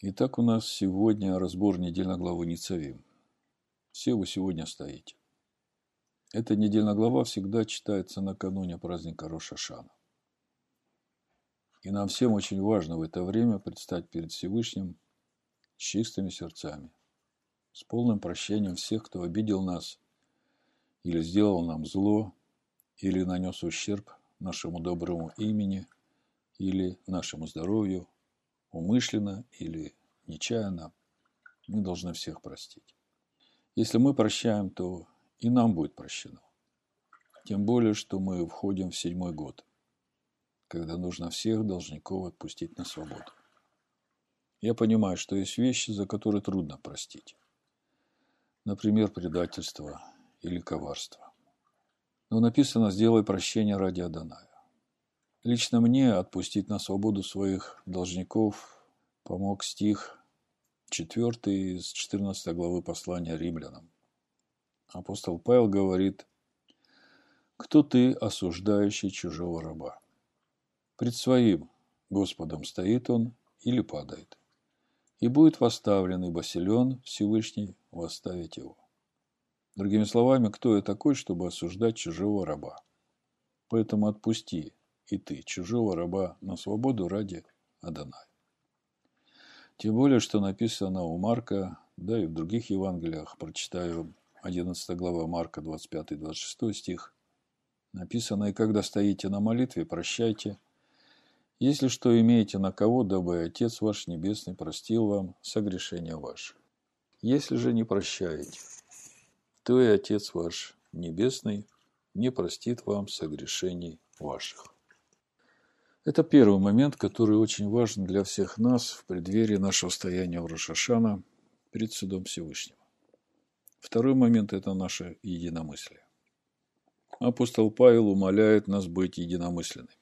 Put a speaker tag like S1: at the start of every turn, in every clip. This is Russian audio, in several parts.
S1: Итак, у нас сегодня разбор недельной главы Ницавим. Все вы сегодня стоите. Эта недельная глава всегда читается накануне праздника Рошашана. И нам всем очень важно в это время предстать перед Всевышним с чистыми сердцами, с полным прощением всех, кто обидел нас или сделал нам зло, или нанес ущерб нашему доброму имени, или нашему здоровью, умышленно или нечаянно, мы должны всех простить. Если мы прощаем, то и нам будет прощено. Тем более, что мы входим в седьмой год, когда нужно всех должников отпустить на свободу. Я понимаю, что есть вещи, за которые трудно простить. Например, предательство или коварство. Но написано «сделай прощение ради Аданая». Лично мне отпустить на свободу своих должников помог стих 4 из 14 главы послания римлянам. Апостол Павел говорит, «Кто ты, осуждающий чужого раба? Пред своим Господом стоит он или падает, и будет восставлен, ибо силен Всевышний восставить его». Другими словами, кто я такой, чтобы осуждать чужого раба? Поэтому отпусти и ты чужого раба на свободу ради Адонай. Тем более, что написано у Марка, да и в других Евангелиях, прочитаю 11 глава Марка, 25-26 стих, написано, «И когда стоите на молитве, прощайте, если что имеете на кого, дабы Отец ваш Небесный простил вам согрешения ваши. Если же не прощаете, то и Отец ваш Небесный не простит вам согрешений ваших. Это первый момент, который очень важен для всех нас в преддверии нашего стояния в Рошашана перед судом Всевышнего. Второй момент – это наше единомыслие. Апостол Павел умоляет нас быть единомысленными.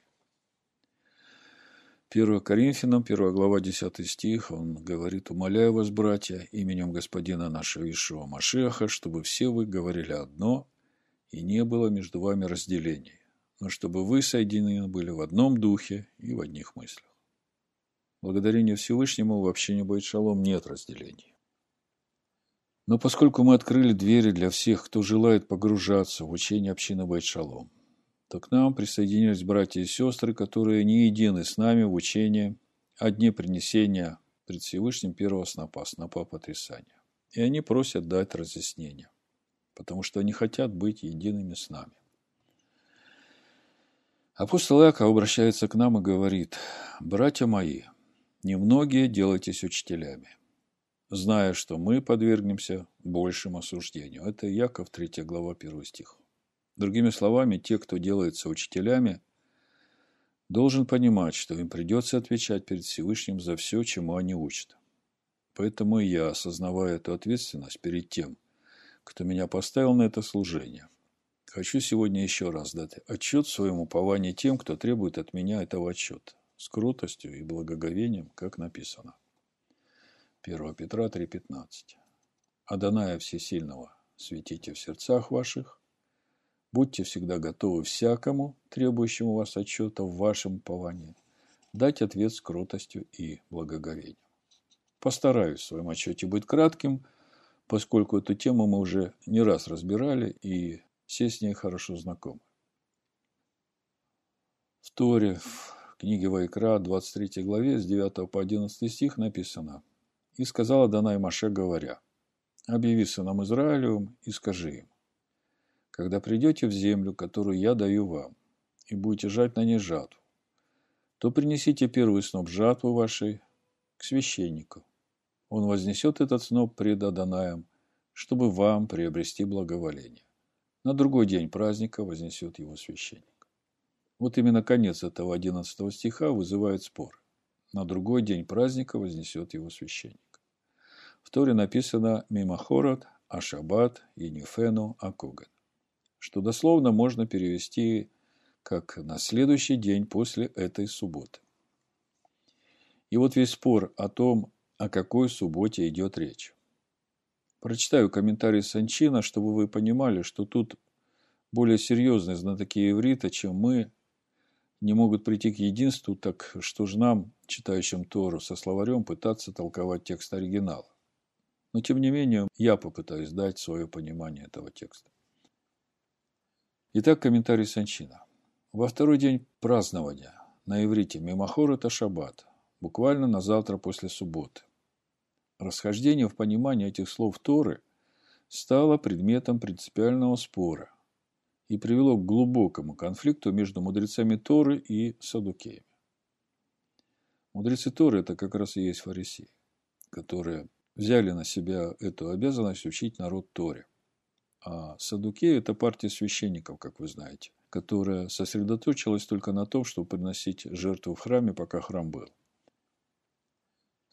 S1: 1 Коринфянам, 1 глава, 10 стих, он говорит, «Умоляю вас, братья, именем Господина нашего Ишуа Машеха, чтобы все вы говорили одно, и не было между вами разделений, но чтобы вы соединены были в одном духе и в одних мыслях». Благодарение Всевышнему в общине Байт Шалом нет разделений. Но поскольку мы открыли двери для всех, кто желает погружаться в учение общины Байт Шалом, то к нам присоединились братья и сестры, которые не едины с нами в учении о дне принесения пред Всевышним первого снопа, снопа потрясания. И они просят дать разъяснение, потому что они хотят быть едиными с нами. Апостол Иаков обращается к нам и говорит, «Братья мои, немногие делайтесь учителями, зная, что мы подвергнемся большему осуждению». Это Яков, 3 глава, 1 стих. Другими словами, те, кто делается учителями, должен понимать, что им придется отвечать перед Всевышним за все, чему они учат. Поэтому я, осознавая эту ответственность перед тем, кто меня поставил на это служение, хочу сегодня еще раз дать отчет своему уповании тем, кто требует от меня этого отчета, с крутостью и благоговением, как написано. 1 Петра 3,15. «Адоная Всесильного светите в сердцах ваших, Будьте всегда готовы всякому, требующему вас отчета в вашем уповании, дать ответ с кротостью и благоговением. Постараюсь в своем отчете быть кратким, поскольку эту тему мы уже не раз разбирали и все с ней хорошо знакомы. В Торе, в книге Вайкра, 23 главе, с 9 по 11 стих написано «И сказала Данай Маше, говоря, «Объяви сынам Израилевым и скажи им, когда придете в землю, которую я даю вам, и будете жать на ней жатву, то принесите первый сноп жатвы вашей к священнику. Он вознесет этот сноп пред Адонаем, чтобы вам приобрести благоволение. На другой день праздника вознесет его священник. Вот именно конец этого 11 стиха вызывает спор. На другой день праздника вознесет его священник. В Торе написано «Мимахорот, Ашабат, Енифену, Акуган» что дословно можно перевести как «на следующий день после этой субботы». И вот весь спор о том, о какой субботе идет речь. Прочитаю комментарий Санчина, чтобы вы понимали, что тут более серьезные знатоки иврита, чем мы, не могут прийти к единству, так что же нам, читающим Тору со словарем, пытаться толковать текст оригинала? Но, тем не менее, я попытаюсь дать свое понимание этого текста. Итак, комментарий Санчина. Во второй день празднования на иврите Мимахор – это шаббат, буквально на завтра после субботы. Расхождение в понимании этих слов Торы стало предметом принципиального спора и привело к глубокому конфликту между мудрецами Торы и садукеями. Мудрецы Торы – это как раз и есть фарисеи, которые взяли на себя эту обязанность учить народ Торе. А садукеи – это партия священников, как вы знаете, которая сосредоточилась только на том, чтобы приносить жертву в храме, пока храм был.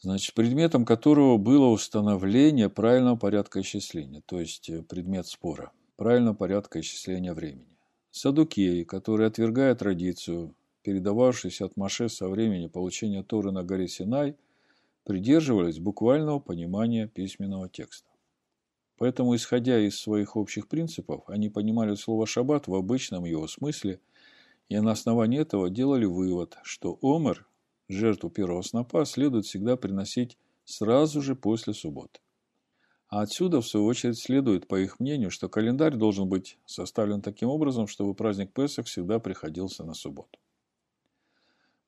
S1: Значит, предметом которого было установление правильного порядка исчисления, то есть предмет спора – правильного порядка исчисления времени. Садукеи, которые, отвергая традицию, передававшуюся от Маше со времени получения Торы на горе Синай, придерживались буквального понимания письменного текста. Поэтому, исходя из своих общих принципов, они понимали слово «шаббат» в обычном его смысле и на основании этого делали вывод, что омер, жертву первого снопа, следует всегда приносить сразу же после субботы. А отсюда, в свою очередь, следует, по их мнению, что календарь должен быть составлен таким образом, чтобы праздник Песах всегда приходился на субботу.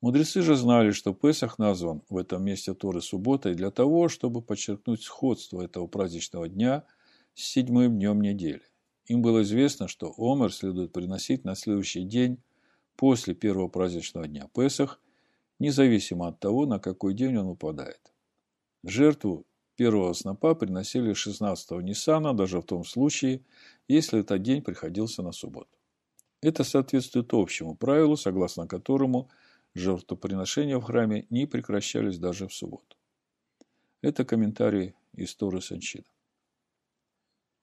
S1: Мудрецы же знали, что Песах назван в этом месте Торы субботой для того, чтобы подчеркнуть сходство этого праздничного дня с седьмым днем недели. Им было известно, что Омер следует приносить на следующий день после первого праздничного дня Песах, независимо от того, на какой день он упадает. Жертву Первого снопа приносили 16-го Ниссана, даже в том случае, если этот день приходился на субботу. Это соответствует общему правилу, согласно которому жертвоприношения в храме не прекращались даже в субботу. Это комментарий из Торы Санчина.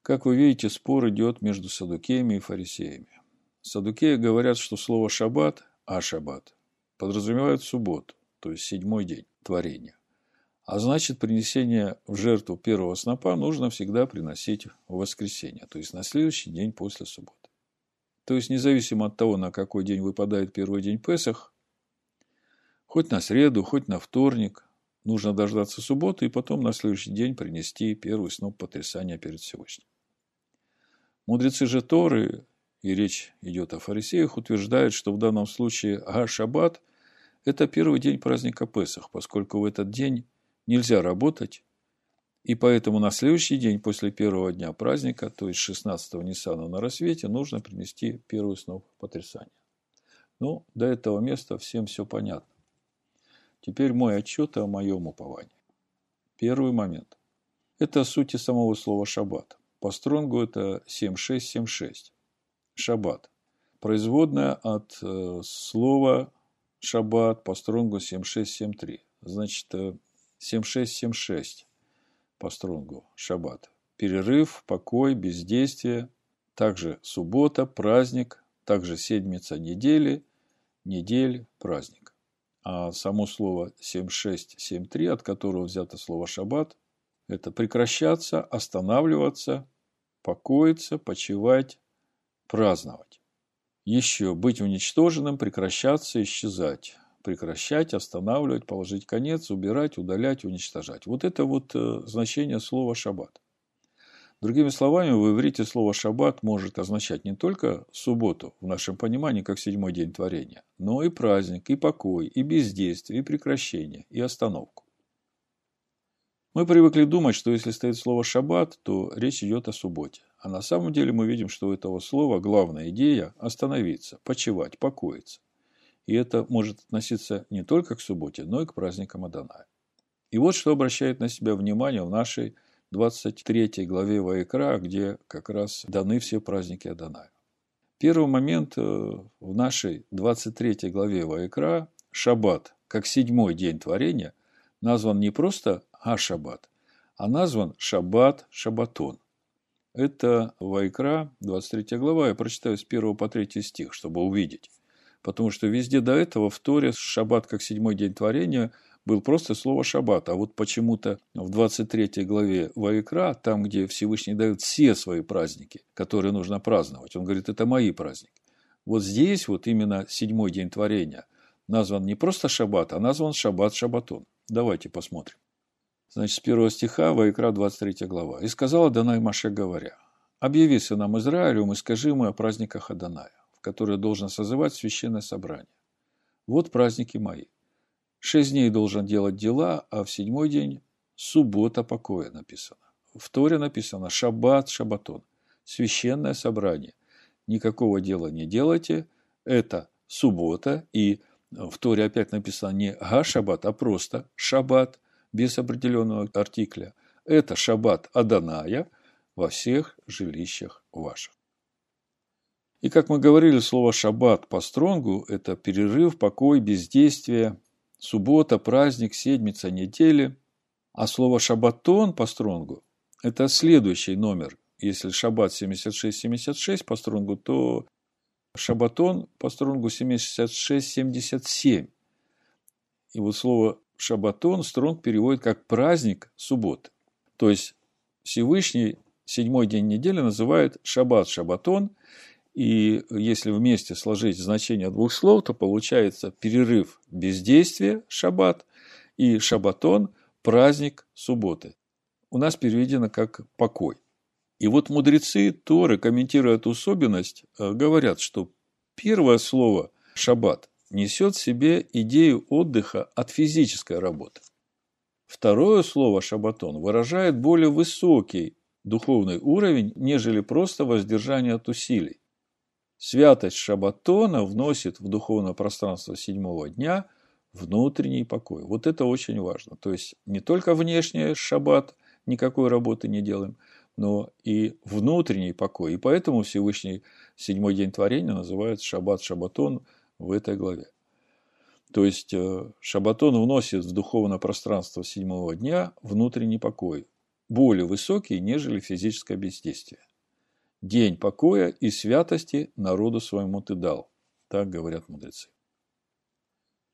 S1: Как вы видите, спор идет между садукеями и фарисеями. Садукеи говорят, что слово «шаббат» – «а-шаббат» подразумевает субботу, то есть седьмой день творения. А значит, принесение в жертву первого снопа нужно всегда приносить в воскресенье, то есть на следующий день после субботы. То есть, независимо от того, на какой день выпадает первый день Песах, хоть на среду, хоть на вторник, нужно дождаться субботы и потом на следующий день принести первый сноп потрясания перед Всевышним. Мудрецы же Торы, и речь идет о фарисеях, утверждают, что в данном случае Га-Шаббат – это первый день праздника Песах, поскольку в этот день нельзя работать, и поэтому на следующий день после первого дня праздника, то есть 16-го Ниссана на рассвете, нужно принести первый сноп потрясания. Ну, до этого места всем все понятно. Теперь мой отчет о моем уповании. Первый момент. Это сути самого слова «шаббат». По стронгу это 7676. Шаббат. Производная от э, слова шаббат по стронгу 7673. Значит, э, 7676 по стронгу, шаббат. Перерыв, покой, бездействие, также суббота, праздник, также седмица недели, недель, праздник. А само слово 7673, от которого взято слово шаббат, это прекращаться, останавливаться, покоиться, почивать, праздновать. Еще быть уничтоженным, прекращаться, исчезать прекращать, останавливать, положить конец, убирать, удалять, уничтожать. Вот это вот э, значение слова «шаббат». Другими словами, в иврите слово «шаббат» может означать не только субботу, в нашем понимании, как седьмой день творения, но и праздник, и покой, и бездействие, и прекращение, и остановку. Мы привыкли думать, что если стоит слово «шаббат», то речь идет о субботе. А на самом деле мы видим, что у этого слова главная идея – остановиться, почивать, покоиться. И это может относиться не только к субботе, но и к праздникам Адоная. И вот что обращает на себя внимание в нашей 23 главе Ваикра, где как раз даны все праздники Адоная. Первый момент э, в нашей 23 главе Ваикра Шаббат, как седьмой день творения, назван не просто А-Шаббат, а назван Шаббат Шабатон. Это Вайкра, 23 глава, я прочитаю с 1 по 3 стих, чтобы увидеть. Потому что везде до этого в Торе шаббат как седьмой день творения был просто слово шаббат. А вот почему-то в 23 главе Ваикра, там, где Всевышний дает все свои праздники, которые нужно праздновать, он говорит, это мои праздники. Вот здесь вот именно седьмой день творения назван не просто шаббат, а назван шаббат шаббатон. Давайте посмотрим. Значит, с первого стиха, Ваикра, 23 глава. «И сказала Данай Маше, говоря, «Объяви сынам Израилю, и скажи ему о праздниках Аданая, в которые должен созывать священное собрание. Вот праздники мои. Шесть дней должен делать дела, а в седьмой день суббота покоя написано. В Торе написано шаббат, шаббатон, священное собрание. Никакого дела не делайте, это суббота, и в Торе опять написано не га-шаббат, а просто шаббат, без определенного артикля. Это шаббат Аданая во всех жилищах ваших. И как мы говорили, слово «шаббат» по стронгу – это перерыв, покой, бездействие, суббота, праздник, седмица, недели. А слово «шаббатон» по стронгу – это следующий номер. Если шаббат 76-76 по стронгу, то шаббатон по стронгу 76-77. И вот слово «шаббатон» стронг переводит как «праздник субботы». То есть Всевышний седьмой день недели называет шаббат шаббатон – и если вместе сложить значение двух слов, то получается перерыв бездействия, шаббат, и шаббатон – праздник субботы. У нас переведено как покой. И вот мудрецы Торы, комментируя эту особенность, э, говорят, что первое слово «шаббат» несет в себе идею отдыха от физической работы. Второе слово «шаббатон» выражает более высокий духовный уровень, нежели просто воздержание от усилий. Святость Шабатона вносит в духовное пространство седьмого дня внутренний покой. Вот это очень важно. То есть не только внешний шаббат, никакой работы не делаем, но и внутренний покой. И поэтому Всевышний седьмой день творения называют шаббат шабатон в этой главе. То есть э, шабатон вносит в духовное пространство седьмого дня внутренний покой, более высокий, нежели физическое бездействие. День покоя и святости народу своему ты дал. Так говорят мудрецы.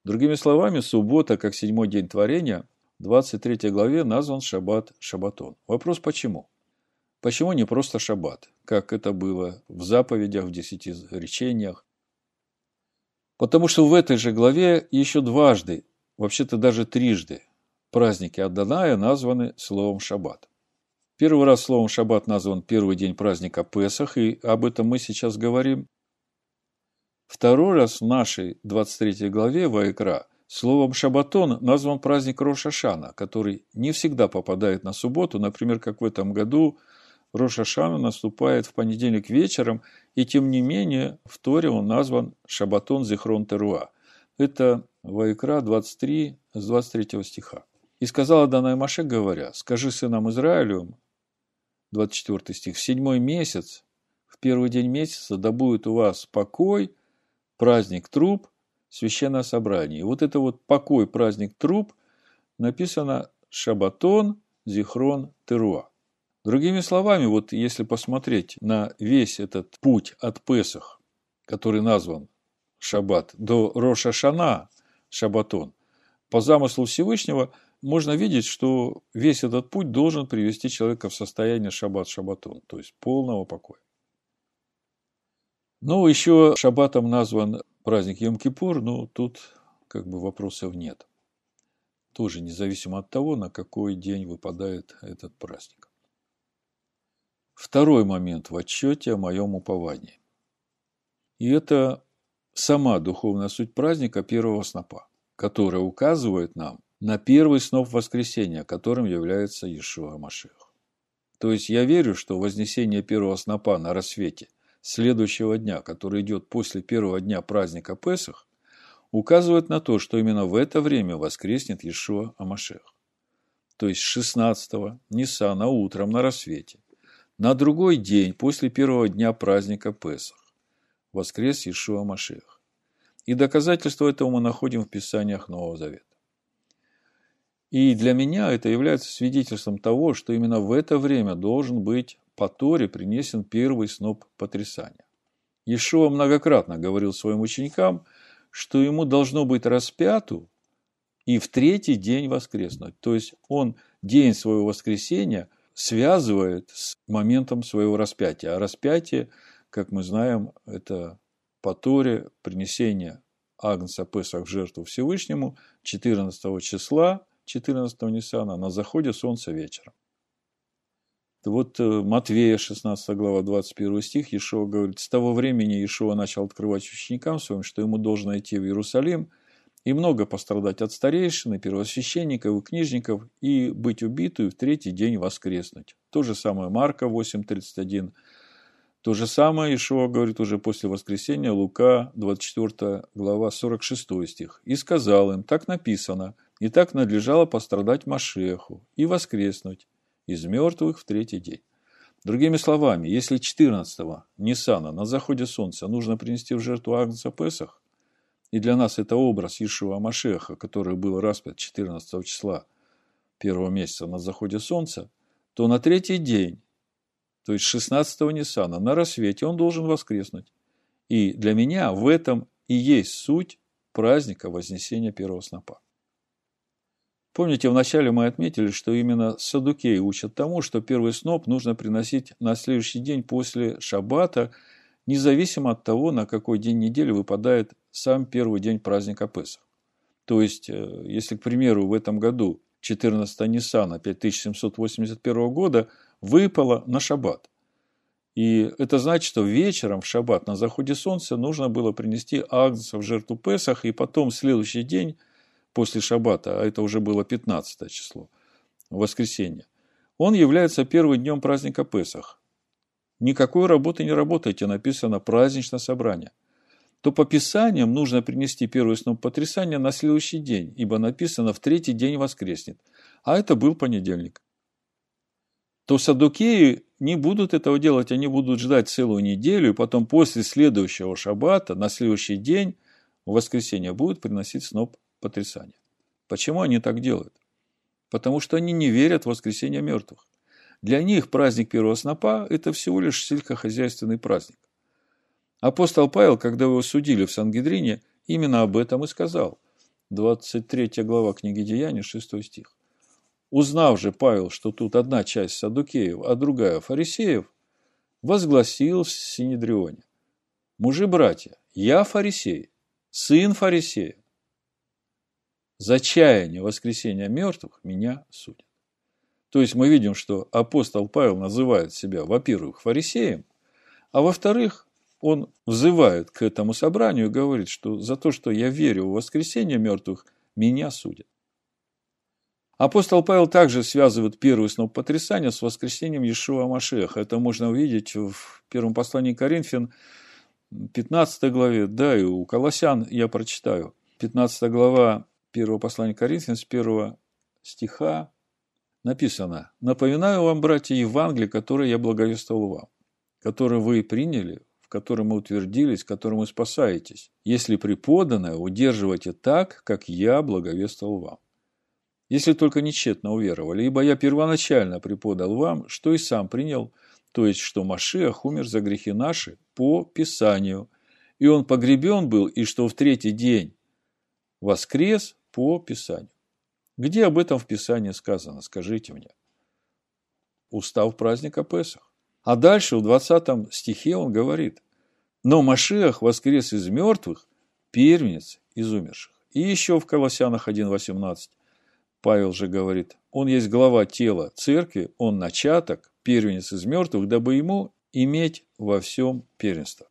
S1: Другими словами, суббота, как седьмой день творения, в 23 главе назван шаббат шаббатон. Вопрос почему? Почему не просто шаббат, как это было в заповедях, в десяти речениях? Потому что в этой же главе еще дважды, вообще-то даже трижды, праздники Адоная названы словом шаббат. Первый раз словом «шаббат» назван первый день праздника Песах, и об этом мы сейчас говорим. Второй раз в нашей 23 главе Вайкра словом «шаббатон» назван праздник Рошашана, который не всегда попадает на субботу, например, как в этом году Рошашана наступает в понедельник вечером, и тем не менее в Торе он назван Шабатон Зихрон Теруа. Это Вайкра 23 с 23 стиха. «И сказала Данай Маше, говоря, скажи сынам Израилю, 24 стих, в седьмой месяц, в первый день месяца, да будет у вас покой, праздник труп, священное собрание. И вот это вот покой, праздник труп написано Шабатон, Зихрон, Теруа. Другими словами, вот если посмотреть на весь этот путь от Песах, который назван Шаббат, до Роша Шана, Шабатон, по замыслу Всевышнего – можно видеть, что весь этот путь должен привести человека в состояние шаббат-шаббатон, то есть полного покоя. Ну, еще шаббатом назван праздник Йом-Кипур, но тут как бы вопросов нет. Тоже независимо от того, на какой день выпадает этот праздник. Второй момент в отчете о моем уповании. И это сама духовная суть праздника первого снопа, которая указывает нам на первый сноп воскресения, которым является Иешуа Машех. То есть я верю, что вознесение первого снопа на рассвете следующего дня, который идет после первого дня праздника Песах, указывает на то, что именно в это время воскреснет Иешуа Амашех. То есть 16-го Ниссана утром на рассвете, на другой день после первого дня праздника Песах, воскрес Иешуа Машех. И доказательство этого мы находим в Писаниях Нового Завета. И для меня это является свидетельством того, что именно в это время должен быть по Торе принесен первый сноп потрясания. Ишуа многократно говорил своим ученикам, что ему должно быть распяту и в третий день воскреснуть. То есть он день своего воскресения связывает с моментом своего распятия. А распятие, как мы знаем, это по Торе принесение Агнца Песах в жертву Всевышнему 14 числа, 14 Ниссана, на заходе солнца вечером. Вот э, Матвея, 16 глава, 21 стих, Ешова говорит, «С того времени Ешова начал открывать ученикам своим, что ему должно идти в Иерусалим и много пострадать от старейшин, и первосвященников, и книжников, и быть убиту, и в третий день воскреснуть». То же самое Марка 8.31, то же самое Ишуа говорит уже после воскресения, Лука, 24 глава, 46 стих. «И сказал им, так написано, и так надлежало пострадать Машеху и воскреснуть из мертвых в третий день». Другими словами, если 14-го Ниссана на заходе солнца нужно принести в жертву Агнца Песах, и для нас это образ Ишуа Машеха, который был распят 14 числа первого месяца на заходе солнца, то на третий день то есть 16-го Ниссана, на рассвете он должен воскреснуть. И для меня в этом и есть суть праздника Вознесения первого снопа. Помните, вначале мы отметили, что именно садукеи учат тому, что первый сноп нужно приносить на следующий день после шаббата, независимо от того, на какой день недели выпадает сам первый день праздника Песах. То есть, э, если, к примеру, в этом году 14 Ниссана 5781 года – выпало на шаббат. И это значит, что вечером в шаббат на заходе солнца нужно было принести агнца в жертву Песах, и потом следующий день после шаббата, а это уже было 15 число, воскресенье, он является первым днем праздника Песах. Никакой работы не работайте, написано праздничное собрание. То по Писаниям нужно принести первый сноп потрясания на следующий день, ибо написано в третий день воскреснет. А это был понедельник то садукеи не будут этого делать, они будут ждать целую неделю, и потом после следующего шаббата, на следующий день, в воскресенье, будут приносить сноп потрясания. Почему они так делают? Потому что они не верят в воскресение мертвых. Для них праздник первого снопа – это всего лишь сельскохозяйственный праздник. Апостол Павел, когда его судили в Сангидрине, именно об этом и сказал. 23 глава книги Деяний, 6 стих. Узнав же Павел, что тут одна часть садукеев, а другая фарисеев, возгласил в Синедрионе. Мужи-братья, я фарисей, сын фарисея. За чаяние воскресения мертвых меня судят. То есть мы видим, что апостол Павел называет себя, во-первых, фарисеем, а во-вторых, он взывает к этому собранию и говорит, что за то, что я верю в воскресение мертвых, меня судят. Апостол Павел также связывает первый сноп потрясания с воскресением Иешуа Машеха. Это можно увидеть в первом послании Коринфян, 15 главе, да, и у Колоссян я прочитаю. 15 глава первого послания Коринфян с первого стиха написано «Напоминаю вам, братья, Евангелие, которое я благовествовал вам, которое вы приняли, в котором вы утвердились, которым вы спасаетесь, если преподанное удерживайте так, как я благовествовал вам если только не тщетно уверовали, ибо я первоначально преподал вам, что и сам принял, то есть, что Машиах умер за грехи наши по Писанию, и он погребен был, и что в третий день воскрес по Писанию. Где об этом в Писании сказано, скажите мне? Устав праздника Песах. А дальше в 20 стихе он говорит, но Машиах воскрес из мертвых, первенец из умерших. И еще в Колоссянах 1.18. Павел же говорит, он есть глава тела церкви, он начаток, первенец из мертвых, дабы ему иметь во всем первенство.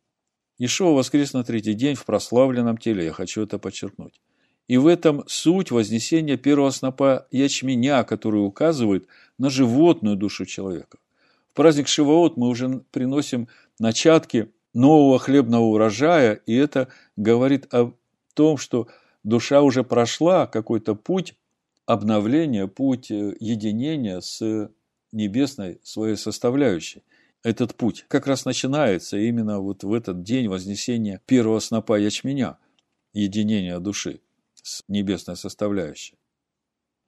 S1: Ишуа воскрес на третий день в прославленном теле, я хочу это подчеркнуть. И в этом суть вознесения первого снопа ячменя, который указывает на животную душу человека. В праздник Шивоот мы уже приносим начатки нового хлебного урожая, и это говорит о том, что душа уже прошла какой-то путь обновление, путь э, единения с небесной своей составляющей. Этот путь как раз начинается именно вот в этот день вознесения первого снопа ячменя, единения души с небесной составляющей.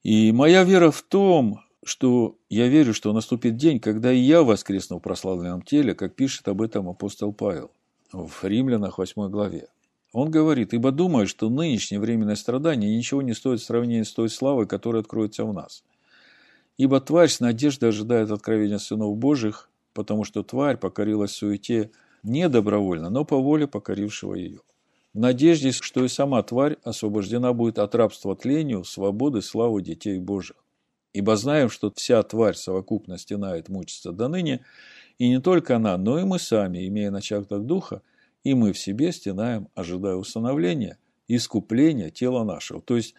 S1: И моя вера в том, что я верю, что наступит день, когда и я воскресну в прославленном теле, как пишет об этом апостол Павел в Римлянах 8 главе. Он говорит, ибо думаю, что нынешнее временное страдание ничего не стоит в сравнении с той славой, которая откроется в нас. Ибо тварь с надеждой ожидает откровения сынов Божьих, потому что тварь покорилась суете не добровольно, но по воле покорившего ее. В надежде, что и сама тварь освобождена будет от рабства тлению, свободы, славы детей Божьих. Ибо знаем, что вся тварь совокупно стенает мучиться до ныне, и не только она, но и мы сами, имея начаток духа, и мы в себе стенаем, ожидая установления, искупления тела нашего. То есть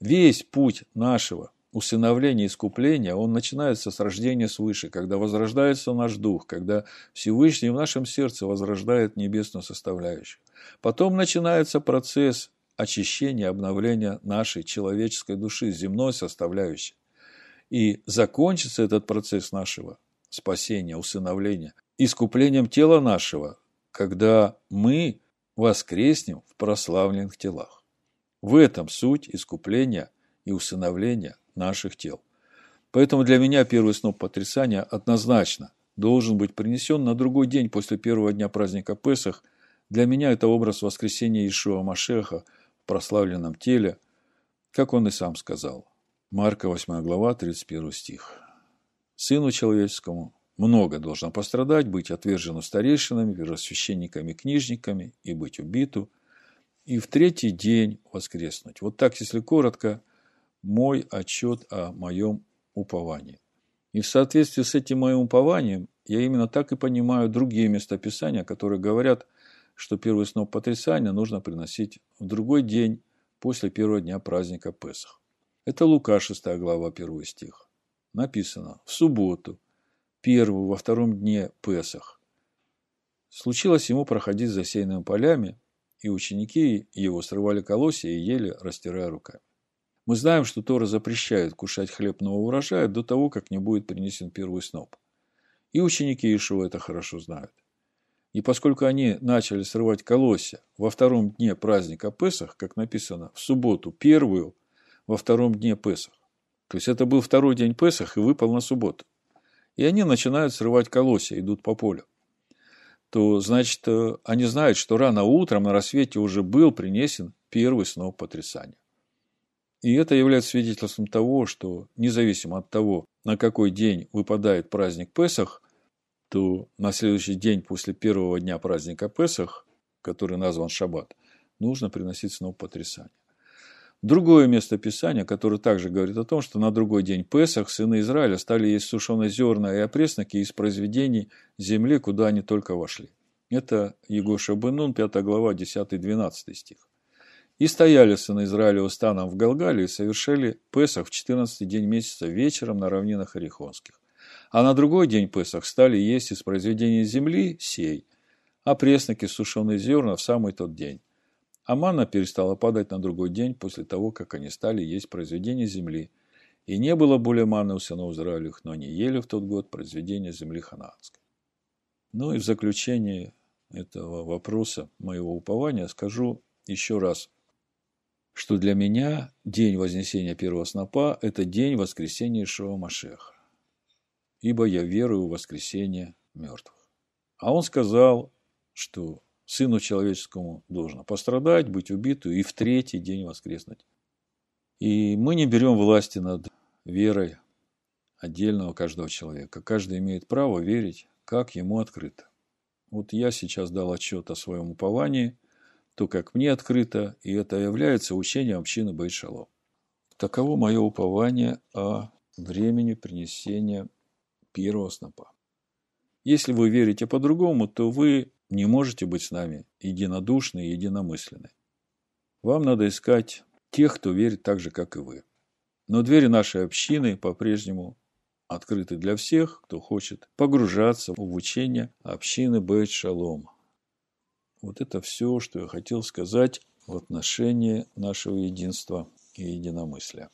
S1: весь путь нашего усыновления искупления, он начинается с рождения свыше, когда возрождается наш дух, когда Всевышний в нашем сердце возрождает небесную составляющую. Потом начинается процесс очищения, обновления нашей человеческой души, земной составляющей. И закончится этот процесс нашего спасения, усыновления, искуплением тела нашего, когда мы воскреснем в прославленных телах. В этом суть искупления и усыновления наших тел. Поэтому для меня первый сноп потрясания однозначно должен быть принесен на другой день после первого дня праздника Песах. Для меня это образ воскресения Ишуа Машеха в прославленном теле, как он и сам сказал. Марка 8 глава, 31 стих. «Сыну человеческому много должно пострадать, быть отвержену старейшинами, первосвященниками, книжниками и быть убиту, и в третий день воскреснуть». Вот так, если коротко, мой отчет о моем уповании. И в соответствии с этим моим упованием, я именно так и понимаю другие местописания, которые говорят, что первый сноп потрясания нужно приносить в другой день после первого дня праздника Песах. Это Лука, 6 глава, 1 стих. Написано, в субботу, первую во втором дне Песах, случилось ему проходить засеянными полями, и ученики его срывали колосья и ели, растирая руками. Мы знаем, что Тора запрещает кушать хлеб нового урожая до того, как не будет принесен первый сноп. И ученики Ишуа это хорошо знают. И поскольку они начали срывать колосья во втором дне праздника Песах, как написано, в субботу первую во втором дне Песах. То есть это был второй день Песах и выпал на субботу. И они начинают срывать колосья, идут по полю. То, значит, э, они знают, что рано утром на рассвете уже был принесен первый сноп потрясания. И это является свидетельством того, что независимо от того, на какой день выпадает праздник Песах, то на следующий день после первого дня праздника Песах, который назван Шаббат, нужно приносить сноп потрясания. Другое место Писания, которое также говорит о том, что на другой день Песах сыны Израиля стали есть сушеные зерна и опресноки из произведений земли, куда они только вошли. Это Егоша Бенун, 5 глава, 10-12 стих. «И стояли сыны Израиля устаном в Галгале и совершили Песах в 14 день месяца вечером на равнинах Орехонских. А на другой день Песах стали есть из произведений земли сей, а пресноки сушеные зерна в самый тот день. А манна перестала падать на другой день после того, как они стали есть произведения земли. И не было более маны у сынов Израилевых, но они ели в тот год произведения земли ханаанской. Ну и в заключение этого вопроса моего упования скажу еще раз, что для меня день Вознесения первого снопа – это день воскресения Ишуа Машеха, ибо я верую в воскресение мертвых. А он сказал, что Сыну человеческому должно пострадать, быть убиту и в третий день воскреснуть. И мы не берем власти над верой отдельного каждого человека. Каждый имеет право верить, как ему открыто. Вот я сейчас дал отчет о своем уповании, то, как мне открыто, и это является учением общины Байшалом. Таково мое упование о времени принесения первого снопа. Если вы верите по-другому, то вы не можете быть с нами единодушны и единомысленны. Вам надо искать тех, кто верит так же, как и вы. Но двери нашей общины по-прежнему открыты для всех, кто хочет погружаться в учение общины Бейт Шалом. Вот это все, что я хотел сказать в отношении нашего единства и единомыслия.